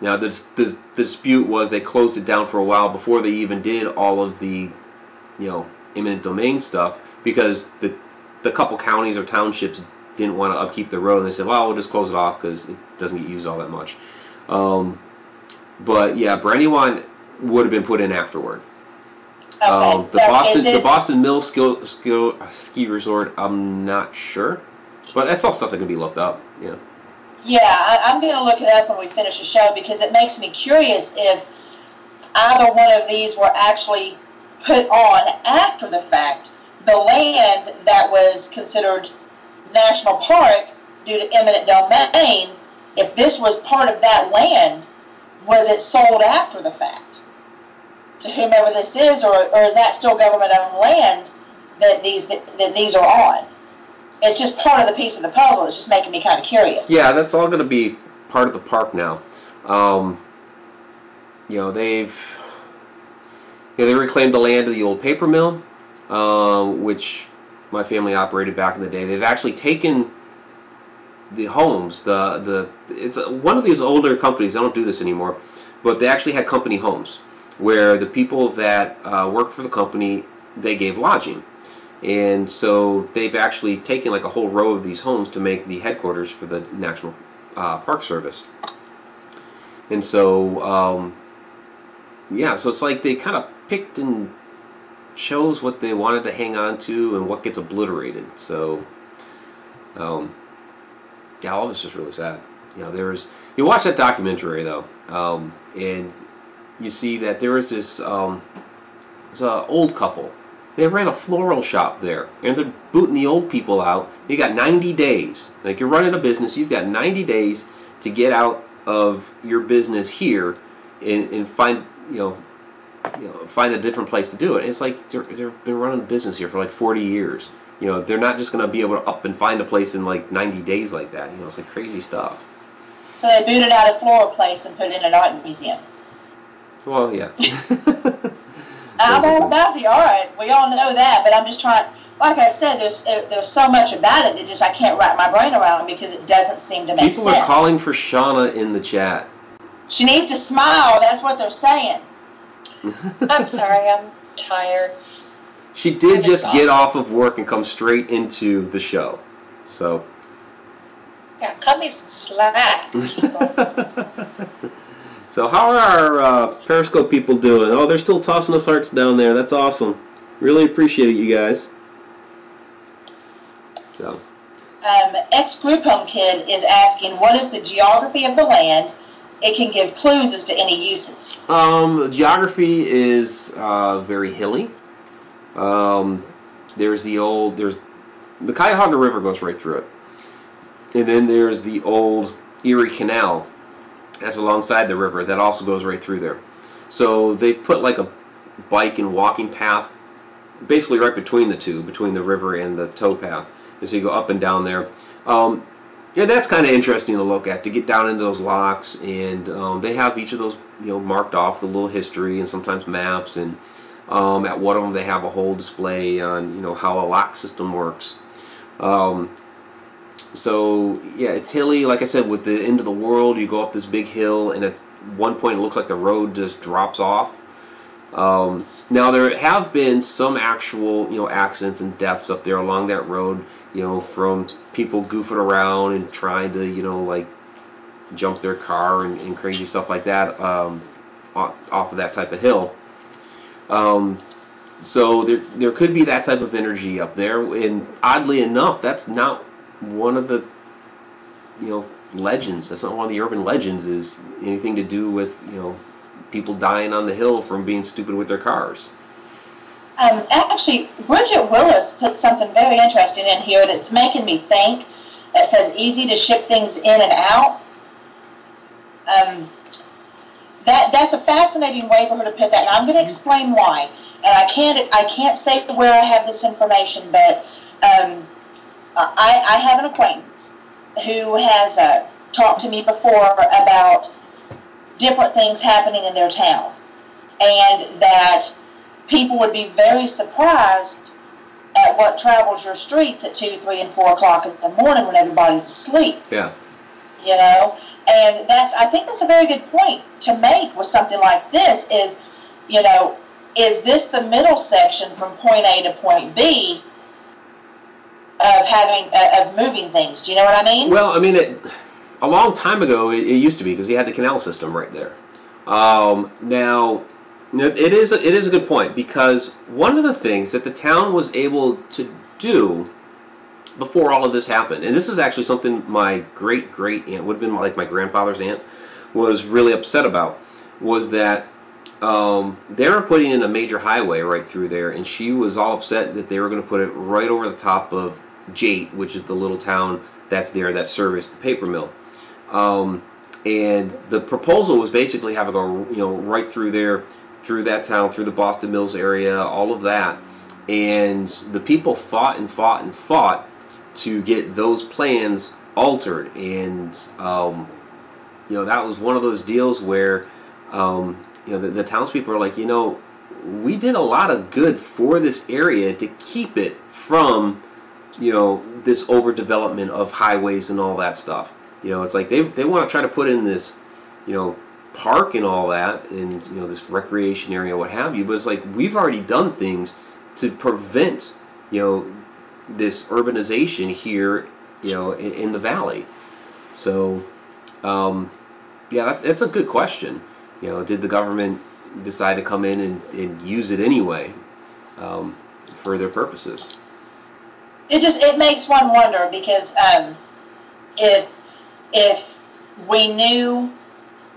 now the, the dispute was they closed it down for a while before they even did all of the, you know, eminent domain stuff because the the couple counties or townships didn't want to upkeep the road. And they said, well, we'll just close it off because it doesn't get used all that much. Um, but yeah, Brandywine would have been put in afterward. Okay, Um, the so Boston, is the Boston Mill skill, skill ski resort. I'm not sure, but that's all stuff that can be looked up. Yeah. Yeah, I, I'm going to look it up when we finish the show because it makes me curious if either one of these were actually put on after the fact. The land that was considered national park due to eminent domain, if this was part of that land, was it sold after the fact to whomever this is, or, or is that still government-owned land that these that, that these are on? It's just part of the piece of the puzzle. It's just making me kind of curious. Yeah, that's all going to be part of the park now. Um, you know, they've know, they reclaimed the land of the old paper mill, um, which my family operated back in the day. They've actually taken the homes, the the it's one of these older companies. They don't do this anymore, but they actually had company homes where the people that uh, worked for the company they gave lodging. And so they've actually taken like a whole row of these homes to make the headquarters for the National uh, Park Service. And so, um, yeah, so it's like they kind of picked and chose what they wanted to hang on to and what gets obliterated. So, um, yeah, all of it's just really sad. You know, there's you watch that documentary though, um, and you see that there was this um, an old couple. They ran a floral shop there, and they're booting the old people out. You got 90 days. Like you're running a business, you've got 90 days to get out of your business here, and, and find you know, you know, find a different place to do it. It's like they're, they've been running a business here for like 40 years. You know, they're not just going to be able to up and find a place in like 90 days like that. You know, it's like crazy stuff. So they booted out a floral place and put in an art museum. Well, yeah. I'm all about the art. We all know that, but I'm just trying. Like I said, there's uh, there's so much about it that just I can't wrap my brain around because it doesn't seem to make People sense. People are calling for Shauna in the chat. She needs to smile. That's what they're saying. I'm sorry, I'm tired. She did I'm just get off of work and come straight into the show. So, Yeah, cut me some slack, so how are our uh, Periscope people doing? Oh, they're still tossing us hearts down there. That's awesome. Really appreciate it, you guys. So, Um, Ex group home kid is asking, what is the geography of the land? It can give clues as to any uses. um, geography is uh, very hilly. Um, there's the old there's the Cuyahoga River goes right through it, and then there's the old Erie Canal that's alongside the river that also goes right through there. So they've put like a bike and walking path, basically right between the two, between the river and the towpath, as you go up and down there. Um, yeah, that's kind of interesting to look at to get down into those locks, and um, they have each of those you know marked off a little history and sometimes maps, and um, at one of them they have a whole display on you know how a lock system works. Um, so yeah, it's hilly. Like I said, with the end of the world, you go up this big hill, and at one point it looks like the road just drops off. Um, now there have been some actual, you know, accidents and deaths up there along that road. You know, from people goofing around and trying to, you know, like jump their car and, and crazy stuff like that um, off, off of that type of hill. Um, so there, there could be that type of energy up there, and oddly enough, that's not one of the, you know, legends. That's not one of the urban legends. Is anything to do with you know people dying on the hill from being stupid with their cars. Um, actually, Bridget Willis put something very interesting in here that's making me think. It says easy to ship things in and out. Um, that that's a fascinating way for her to put that, and I'm going to explain why. And I can't I can't say where I have this information, but um, I, I have an acquaintance who has uh, talked to me before about different things happening in their town, and that people would be very surprised at what travels your streets at two, three, and four o'clock in the morning when everybody's asleep. Yeah. You know, and that's I think that's a very good point to make with something like this. Is you know, is this the middle section from point A to point B? Of having uh, of moving things, do you know what I mean? Well, I mean, it, a long time ago, it, it used to be because you had the canal system right there. Um, now, it is a, it is a good point because one of the things that the town was able to do before all of this happened, and this is actually something my great great aunt would have been like my grandfather's aunt was really upset about, was that um, they were putting in a major highway right through there, and she was all upset that they were going to put it right over the top of Jaite, which is the little town that's there that serviced the paper mill. Um, and the proposal was basically have a you know, right through there, through that town, through the Boston Mills area, all of that. And the people fought and fought and fought to get those plans altered. And um, you know, that was one of those deals where um, you know the, the townspeople are like, you know, we did a lot of good for this area to keep it from you know this overdevelopment of highways and all that stuff. You know, it's like they they want to try to put in this, you know, park and all that, and you know this recreation area, what have you. But it's like we've already done things to prevent, you know, this urbanization here, you know, in, in the valley. So, um, yeah, that, that's a good question. You know, did the government decide to come in and, and use it anyway um, for their purposes? it just it makes one wonder because um, if if we knew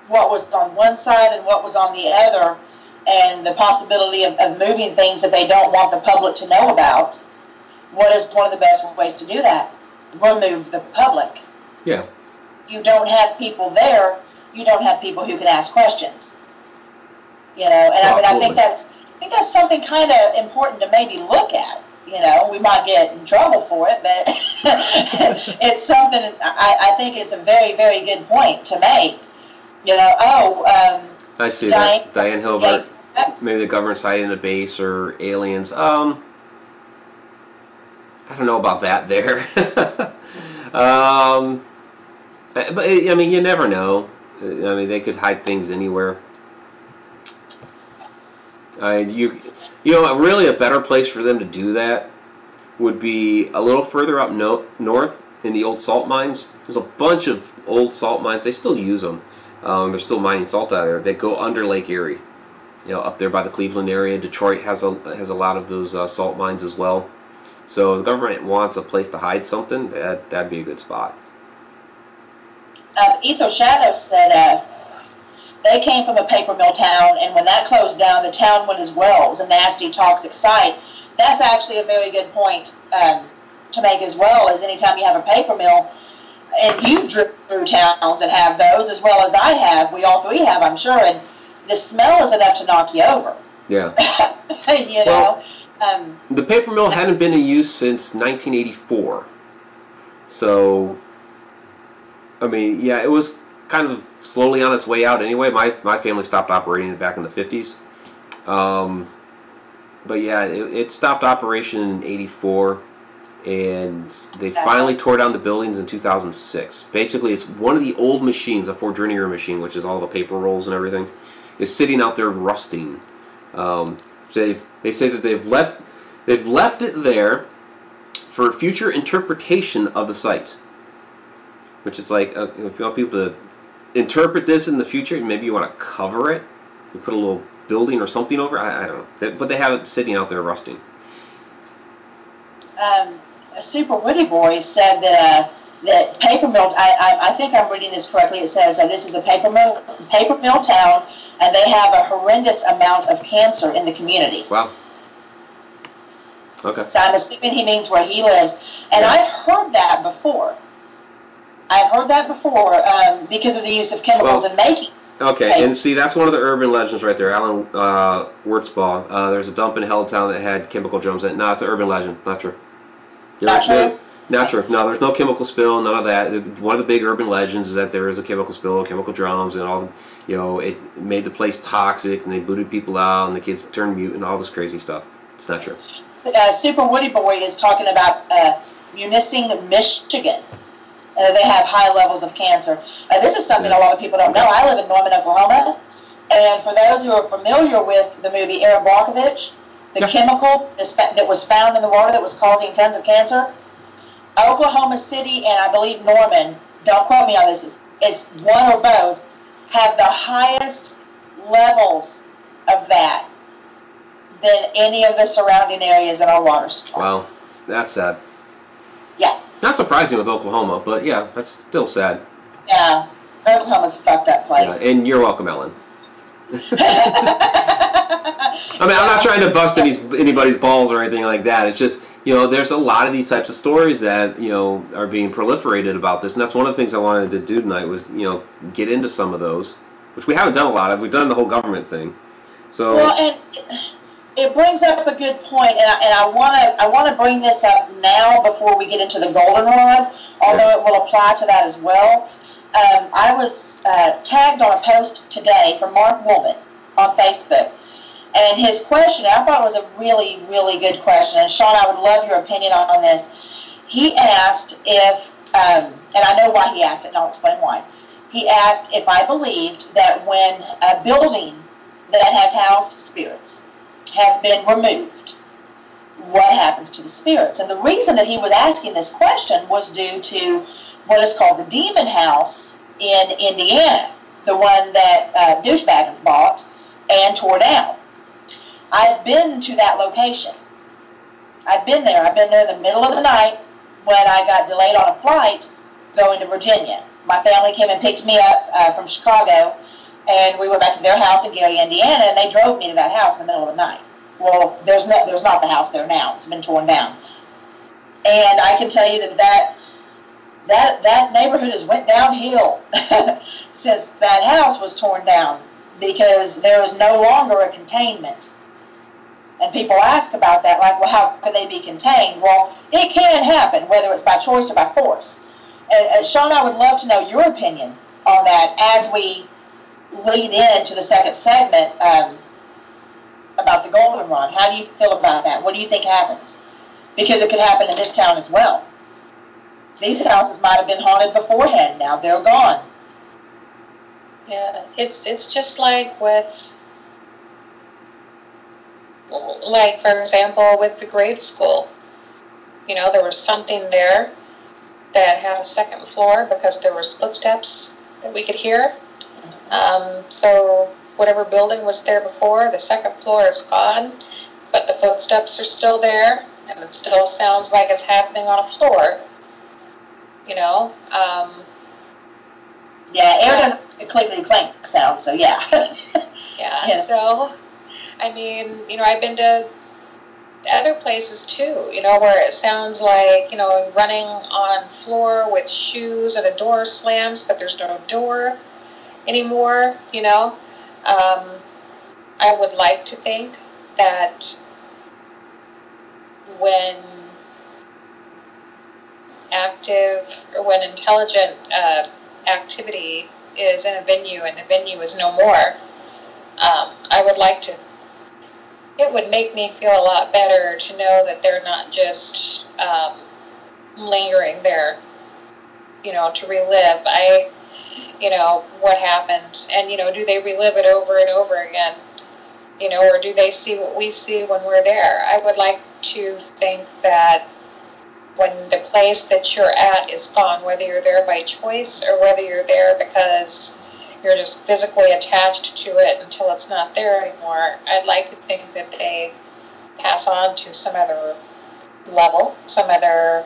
what was on one side and what was on the other, and the possibility of, of moving things that they don't want the public to know about, what is one of the best ways to do that? Remove the public. Yeah. If you don't have people there, you don't have people who can ask questions. You know, and I mean, I think that's I think that's something kind of important to maybe look at. You know, we might get in trouble for it, but it's something I, I think it's a very, very good point to make. You know, oh, um, I see Diane- that. Diane Hilbert. Maybe the government's hiding a base or aliens. Um, I don't know about that there. um, but I mean, you never know. I mean, they could hide things anywhere. I you you know really a better place for them to do that would be a little further up no, north in the old salt mines. There's a bunch of old salt mines. They still use them. Um, they're still mining salt out there. They go under Lake Erie. You know, up there by the Cleveland area. Detroit has a has a lot of those uh, salt mines as well. So the government wants a place to hide something, that that'd be a good spot. um, Etho Shadow said uh, they came from a paper mill town, and when that closed down, the town went as well. It was a nasty, toxic site. That's actually a very good point um, to make as well. As anytime you have a paper mill, and you've driven through towns that have those as well as I have. We all three have, I'm sure, and the smell is enough to knock you over. Yeah. you know. Um, The paper mill hadn't been in use since 1984. So, I mean, yeah, it was kind of slowly on its way out anyway. My, my family stopped operating it back in the 50s. Um, but yeah, it, it stopped operation in 84 and they finally tore down the buildings in 2006. Basically, it's one of the old machines, a Fourdrinier machine, which is all the paper rolls and everything, is sitting out there rusting. Um, so they've, they say that they've left they've left it there for future interpretation of the site. Which it's like uh, if you want people to interpret this in the future, and maybe you want to cover it, you put a little building or something over. I, I don't know, They- but they have it sitting out there rusting. um, a Super witty Boy said that uh, that paper mill. I, I, I think I'm reading this correctly. It says uh, this is a paper mill paper mill town, and they have a horrendous amount of cancer in the community. Wow. Okay. So I'm assuming he means where he lives. And Yeah. I've heard that before. I've heard that before um, because of the use of chemicals Well- in making. Okay, and see, that's one of the urban legends right there. Alan uh, Wurtzbaugh. Uh, there's a dump in Helltown that had chemical drums in it. No, it's an urban legend. Not true. Not You're- true? Not true. No, there's no chemical spill. None of that. One of the big urban legends is that there is a chemical spill, chemical drums, and all. the, You know, it made the place toxic, and they booted people out, and the kids turned mute, and all this crazy stuff. It's not true. Uh, Super Woody Boy is talking about uh, Munising, Michigan. Uh, they have high levels of cancer. Uh, this is something a lot of people don't know. I live in Norman, Oklahoma. And for those who are familiar with the movie Erin Brockovich, the Yeah. chemical that was found in the water that was causing tons of cancer, Oklahoma City and I believe Norman, don't quote me on this, it's, it's one or both, have the highest levels of that than any of the surrounding areas in our water supply. Wow, that's sad. Yeah, Not surprising with Oklahoma, but yeah, that's still sad. yeah. Oklahoma's a fucked up place. Yeah, and you're welcome, Ellen. I mean, I'm not trying to bust any, anybody's balls or anything like that. It's just, you know, there's a lot of these types of stories that, you know, are being proliferated about this. And that's one of the things I wanted to do tonight was, you know, get into some of those, which we haven't done a lot of. We've done the whole government thing. So, Well, and it brings up a good point, and I, and I want to I want to bring this up now before we get into the goldenrod, although it will apply to that as well. Um, I was uh, tagged on a post today from Mark Woolman on Facebook, and his question I thought was a really really good question. And Sean, I would love your opinion on, on this. He asked if, um, and I know why he asked it, and I'll explain why. He asked if I believed that when a building that has housed spirits has been removed, what happens to the spirits? And the reason that he was asking this question was due to what is called the Demon House in Indiana, the one that uh, Douchebaggins bought and tore down. I've been to that location. I've been there. I've been there in the middle of the night when I got delayed on a flight going to Virginia. My family came and picked me up uh, from Chicago, and we went back to their house in Gary, Indiana, and they drove me to that house in the middle of the night. Well, there's there's not the house there now. It's been torn down, and I can tell you that that that that neighborhood has went downhill since that house was torn down because there is no longer a containment. And people ask about that, like, well, how could they be contained? Well, it can happen, whether it's by choice or by force. And uh, Sean, I would love to know your opinion on that as we lead into the second segment um, about the goldenrod. How do you feel about that? What do you think happens? Because it could happen in this town as well. These houses might have been haunted beforehand. Now they're gone. Yeah, it's it's just like with like for example with the grade school. You know, there was something there that had a second floor because there were split steps that we could hear. Um, so whatever building was there before, the second floor is gone, but the footsteps are still there, and it still sounds like it's happening on a floor. You know, um, Yeah, air doesn't make a clickety clank sound, so yeah. Yeah, Yeah. so, I mean, you know, I've been to other places too, you know, where it sounds like, you know, running on floor with shoes and a door slams, but there's no door anymore, you know. Um, I would like to think that when active or when intelligent uh, activity is in a venue and the venue is no more, um, I would like to. It would make me feel a lot better to know that they're not just um, lingering there, you know, to relive. I, you know, what happened, and you know, do they relive it over and over again? You know, or do they see what we see when we're there? I would like to think that when the place that you're at is gone, whether you're there by choice or whether you're there because you're just physically attached to it until it's not there anymore, I'd like to think that they pass on to some other level, some other,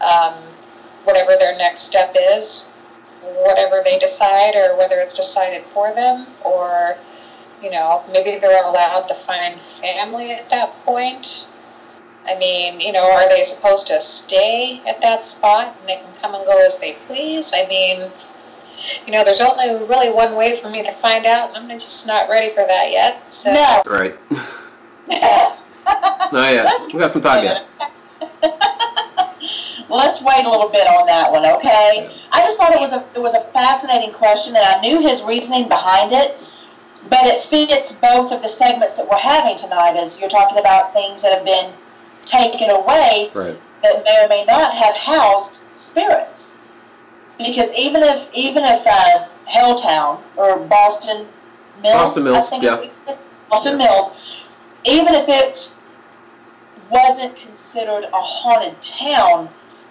um, whatever their next step is, whatever they decide, or whether it's decided for them, or, you know, maybe they're allowed to find family at that point. I mean, you know, are they supposed to stay at that spot and they can come and go as they please? I mean, you know, there's only really one way for me to find out, and I'm just not ready for that yet. So, No. Right. Oh yeah, we got some time yet. Let's wait a little bit on that one, okay? I just thought it was a it was a fascinating question, and I knew his reasoning behind it, but it fits both of the segments that we're having tonight. As you're talking about things that have been taken away Right. that may or may not have housed spirits, because even if even if uh, Helltown or Boston Mills, Boston Mills, I think yeah. Boston Mills, even if it wasn't considered a haunted town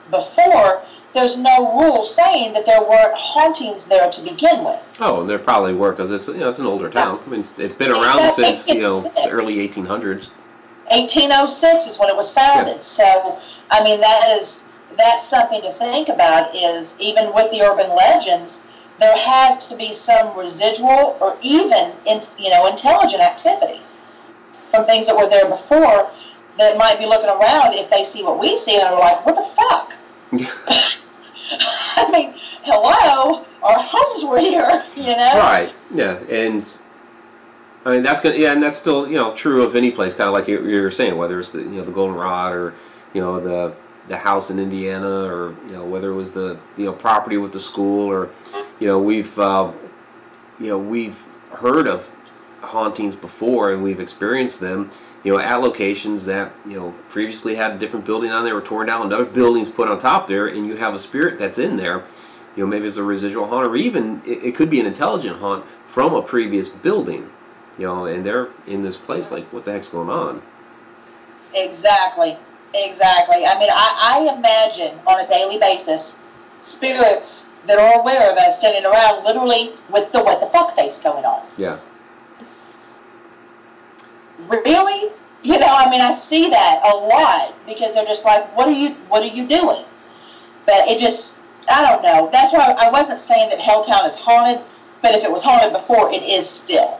before, there's no rule saying that there weren't hauntings there to begin with. Oh, and there probably were because it's you know it's an older town. I mean, it's been around Yeah, since you know the early 1800s. 1806 is when it was founded. So, I mean, that is that's something to think about. Is even with the urban legends, there has to be some residual or even in, you know intelligent activity from things that were there before that might be looking around if they see what we see and are like, what the fuck? I mean, hello, our homes were here, you know? Right. Yeah, and I mean that's gonna yeah, and that's still you know true of any place, kind of like you, you were saying, whether it's the you know the Goldenrod or you know the the house in Indiana, or you know whether it was the you know property with the school, or you know we've uh, you know we've heard of hauntings before and we've experienced them you know at locations that you know previously had a different building on there were torn down another building's put on top there and you have a spirit that's in there you know maybe it's a residual haunt or even it, it could be an intelligent haunt from a previous building you know and they're in this place like what the heck's going on Exactly, exactly. I mean, I, I imagine on a daily basis spirits that are aware of us standing around literally with the what the fuck face going on. yeah Really? You know, I mean, I see that a lot because they're just like, what are you, what are you doing? But it just, I don't know. That's why I wasn't saying that Helltown is haunted, but if it was haunted before, it is still.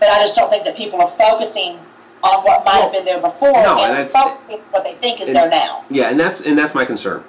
But I just don't think that people are focusing on what might have been there before No, and and that's- focusing on what they think is and- there now. Yeah, and that's and that's my concern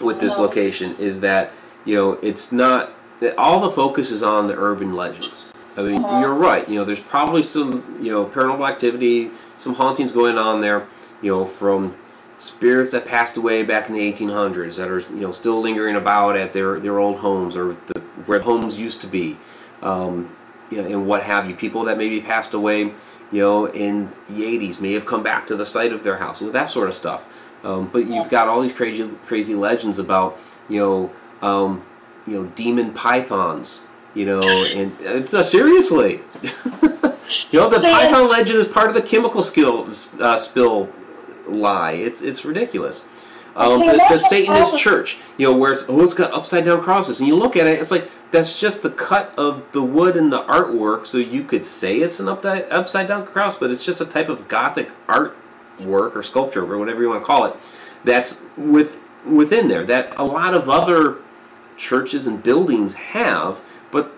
with this Uh-huh. location is that you know it's not that all the focus is on the urban legends. I mean, you're right. You know, there's probably some you know paranormal activity, some hauntings going on there. You know, from spirits that passed away back in the 1800s that are you know still lingering about at their their old homes or the, where homes used to be, um, you know, and what have you. People that maybe passed away, you know, in the 80s may have come back to the site of their house, you know, that sort of stuff. Um, but you've got all these crazy crazy legends about you know um, you know demon pythons, you know, and it's uh, seriously. You know, the Python legend is part of the chemical skill uh, spill lie. It's it's ridiculous. Um, the, the Satanist church, you know, where it's oh, it's got upside down crosses, and you look at it, it's like that's just the cut of the wood and the artwork, so you could say it's an upside upside down cross, but it's just a type of Gothic artwork or sculpture or whatever you want to call it. That's with within there that a lot of other churches and buildings have, but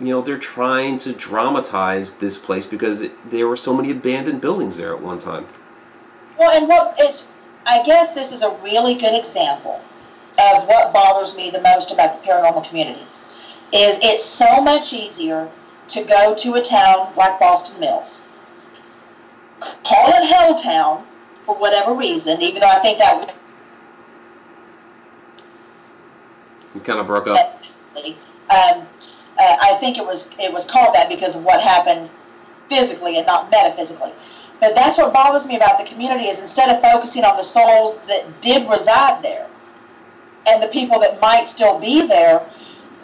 you know they're trying to dramatize this place because it, there were so many abandoned buildings there at one time. Well, and what is, I guess this is a really good example of what bothers me the most about the paranormal community. Is it's so much easier to go to a town like Boston Mills. Call it Helltown for whatever reason, even though I think that would You kind of broke up. um, uh, I think it was it was called that because of what happened physically and not metaphysically. But that's what bothers me about the community is instead of focusing on the souls that did reside there and the people that might still be there,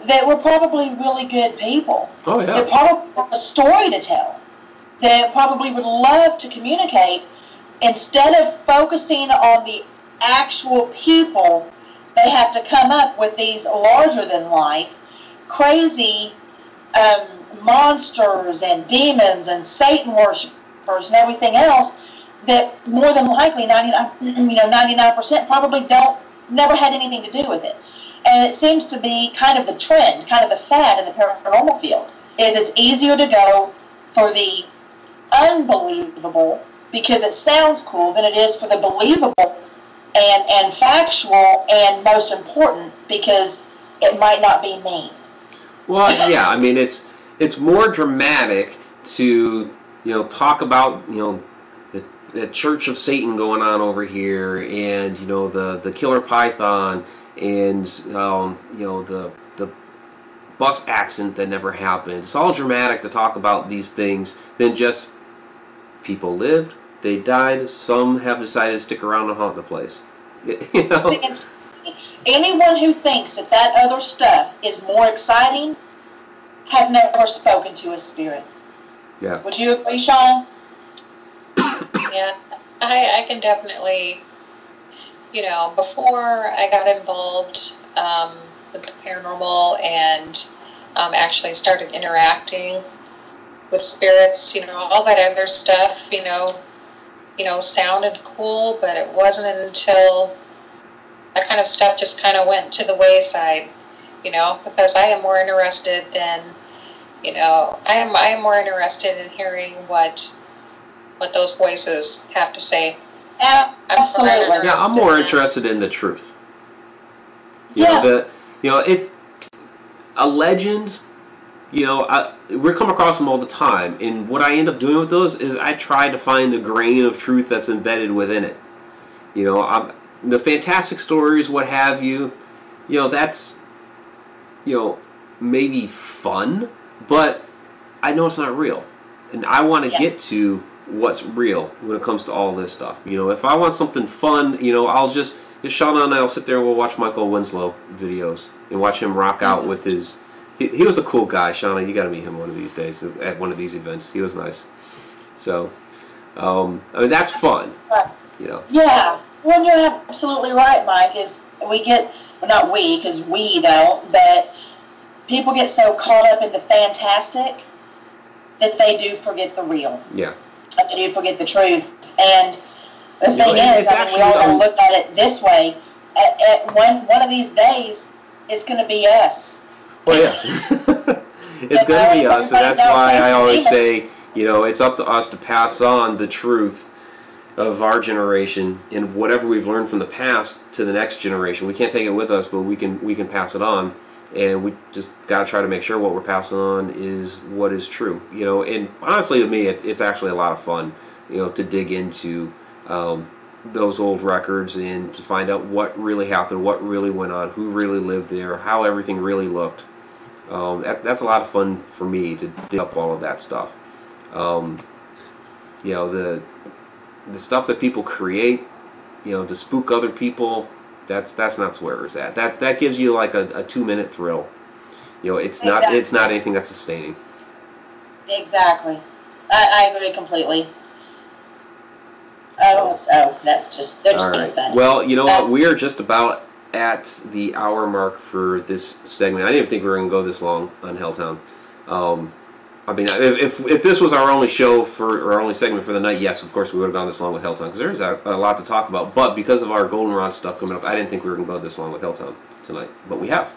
that were probably really good people. Oh That yeah. probably have a story to tell. That probably would love to communicate instead of focusing on the actual people. They have to come up with these larger than life, crazy um, monsters and demons and Satan worshippers and everything else that more than likely 99 you know 99% probably don't never had anything to do with it. And it seems to be kind of the trend kind of the fad in the paranormal field is it's easier to go for the unbelievable because it sounds cool than it is for the believable and and factual and most important because it might not be mean Well, yeah. I mean, it's it's more dramatic to you know talk about you know the, the Church of Satan going on over here, and you know the the killer python, and um, you know the the bus accident that never happened. It's all dramatic to talk about these things than just people lived, they died. Some have decided to stick around and haunt the place. You know? See, and anyone who thinks that that other stuff is more exciting has never spoken to a spirit Yeah. would you agree sean Yeah, I, I can definitely, you know, before I got involved um, with the paranormal and um, actually started interacting with spirits, you know, all that other stuff, you know, you know, sounded cool, but it wasn't until that kind of stuff just kind of went to the wayside, you know, because I am more interested than, you know, I am I am more interested in hearing what what those voices have to say. absolutely Yeah, I'm more interested in the truth. You Yeah. know, the you know it a legend. You know, I, we come across them all the time, and what I end up doing with those is I try to find the grain of truth that's embedded within it. You know, I'm, the fantastic stories, what have you. You know, that's you know maybe fun, but I know it's not real, and I want to get to what's real when it comes to all this stuff. You know, if I want something fun, you know, I'll just Shauna and I'll sit there and we'll watch Michael Winslow videos and watch him rock out with his. He, he was a cool guy, Shauna. You got to meet him one of these days at one of these events. He was nice. So, um, I mean, that's fun. You know. Yeah, well, you're absolutely right, Mike. Is we get well, not we because we don't, but people get so caught up in the fantastic that they do forget the real. Yeah. They do forget the truth. And the thing is, I mean, we all um, look at it this way. At, at one one of these days, it's going to be us. Well, yeah. it's going to be us, and that's why I always say, you know, it's up to us to pass on the truth of our generation and whatever we've learned from the past to the next generation. We can't take it with us, but we can we can pass it on, and we just got to try to make sure what we're passing on is what is true. You know, and honestly, to me, it, it's actually a lot of fun, you know, to dig into. Um, those old records and to find out what really happened, what really went on, who really lived there, how everything really looked. Um, that, that's a lot of fun for me to dig up all of that stuff. Um, you know the the stuff that people create, you know, to spook other people. That's that's not where it's at. That that gives you like a, a two minute thrill. You know, it's not it's not anything that's sustaining. Exactly. I, I agree completely. Oh, so that's just they're just All right. funny. Well, you know what? Uh, We are just about at the hour mark for this segment. I didn't even think we were going to go this long on Helltown. Um, I mean, if, if, if this was our only show for our only segment for the night, yes, of course we would have gone this long with Helltown because there's a, a lot to talk about. But because of our Goldenrod stuff coming up, I didn't think we were going to go this long with Helltown tonight. But we have.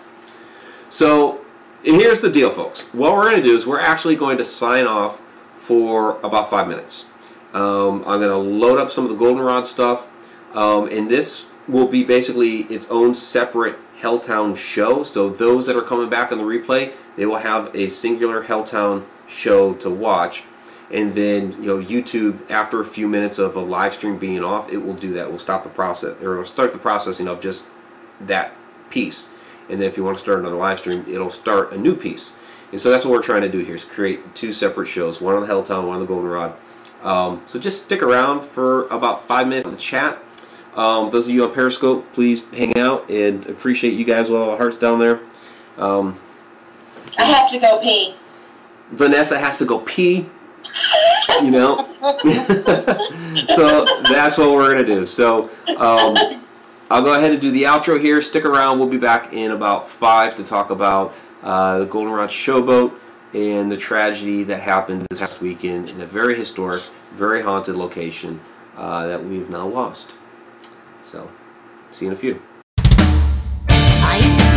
So here's the deal, folks. What we're going to do is we're actually going to sign off for about five minutes. Um, I'm going to load up some of the Goldenrod stuff, um, and this will be basically its own separate Helltown show. So those that are coming back on the replay, they will have a singular Helltown show to watch. And then you know YouTube after a few minutes of a live stream being off, it will do that. We'll stop the process or it'll start the processing of just that piece. And then if you want to start another live stream, it'll start a new piece. And so that's what we're trying to do here is create two separate shows, one on the Helltown, one on the Goldenrod. Um, so just stick around for about five minutes of the chat. Um, those of you on Periscope, please hang out and appreciate you guys with all the hearts down there. Um, I have to go pee. Vanessa has to go pee. You know, so that's what we're gonna do. So um, I'll go ahead and do the outro here. Stick around. We'll be back in about five to talk about uh, the Goldenrod Showboat and the tragedy that happened this past weekend in a very historic, very haunted location uh, that we've now lost. So, see you in a few. I,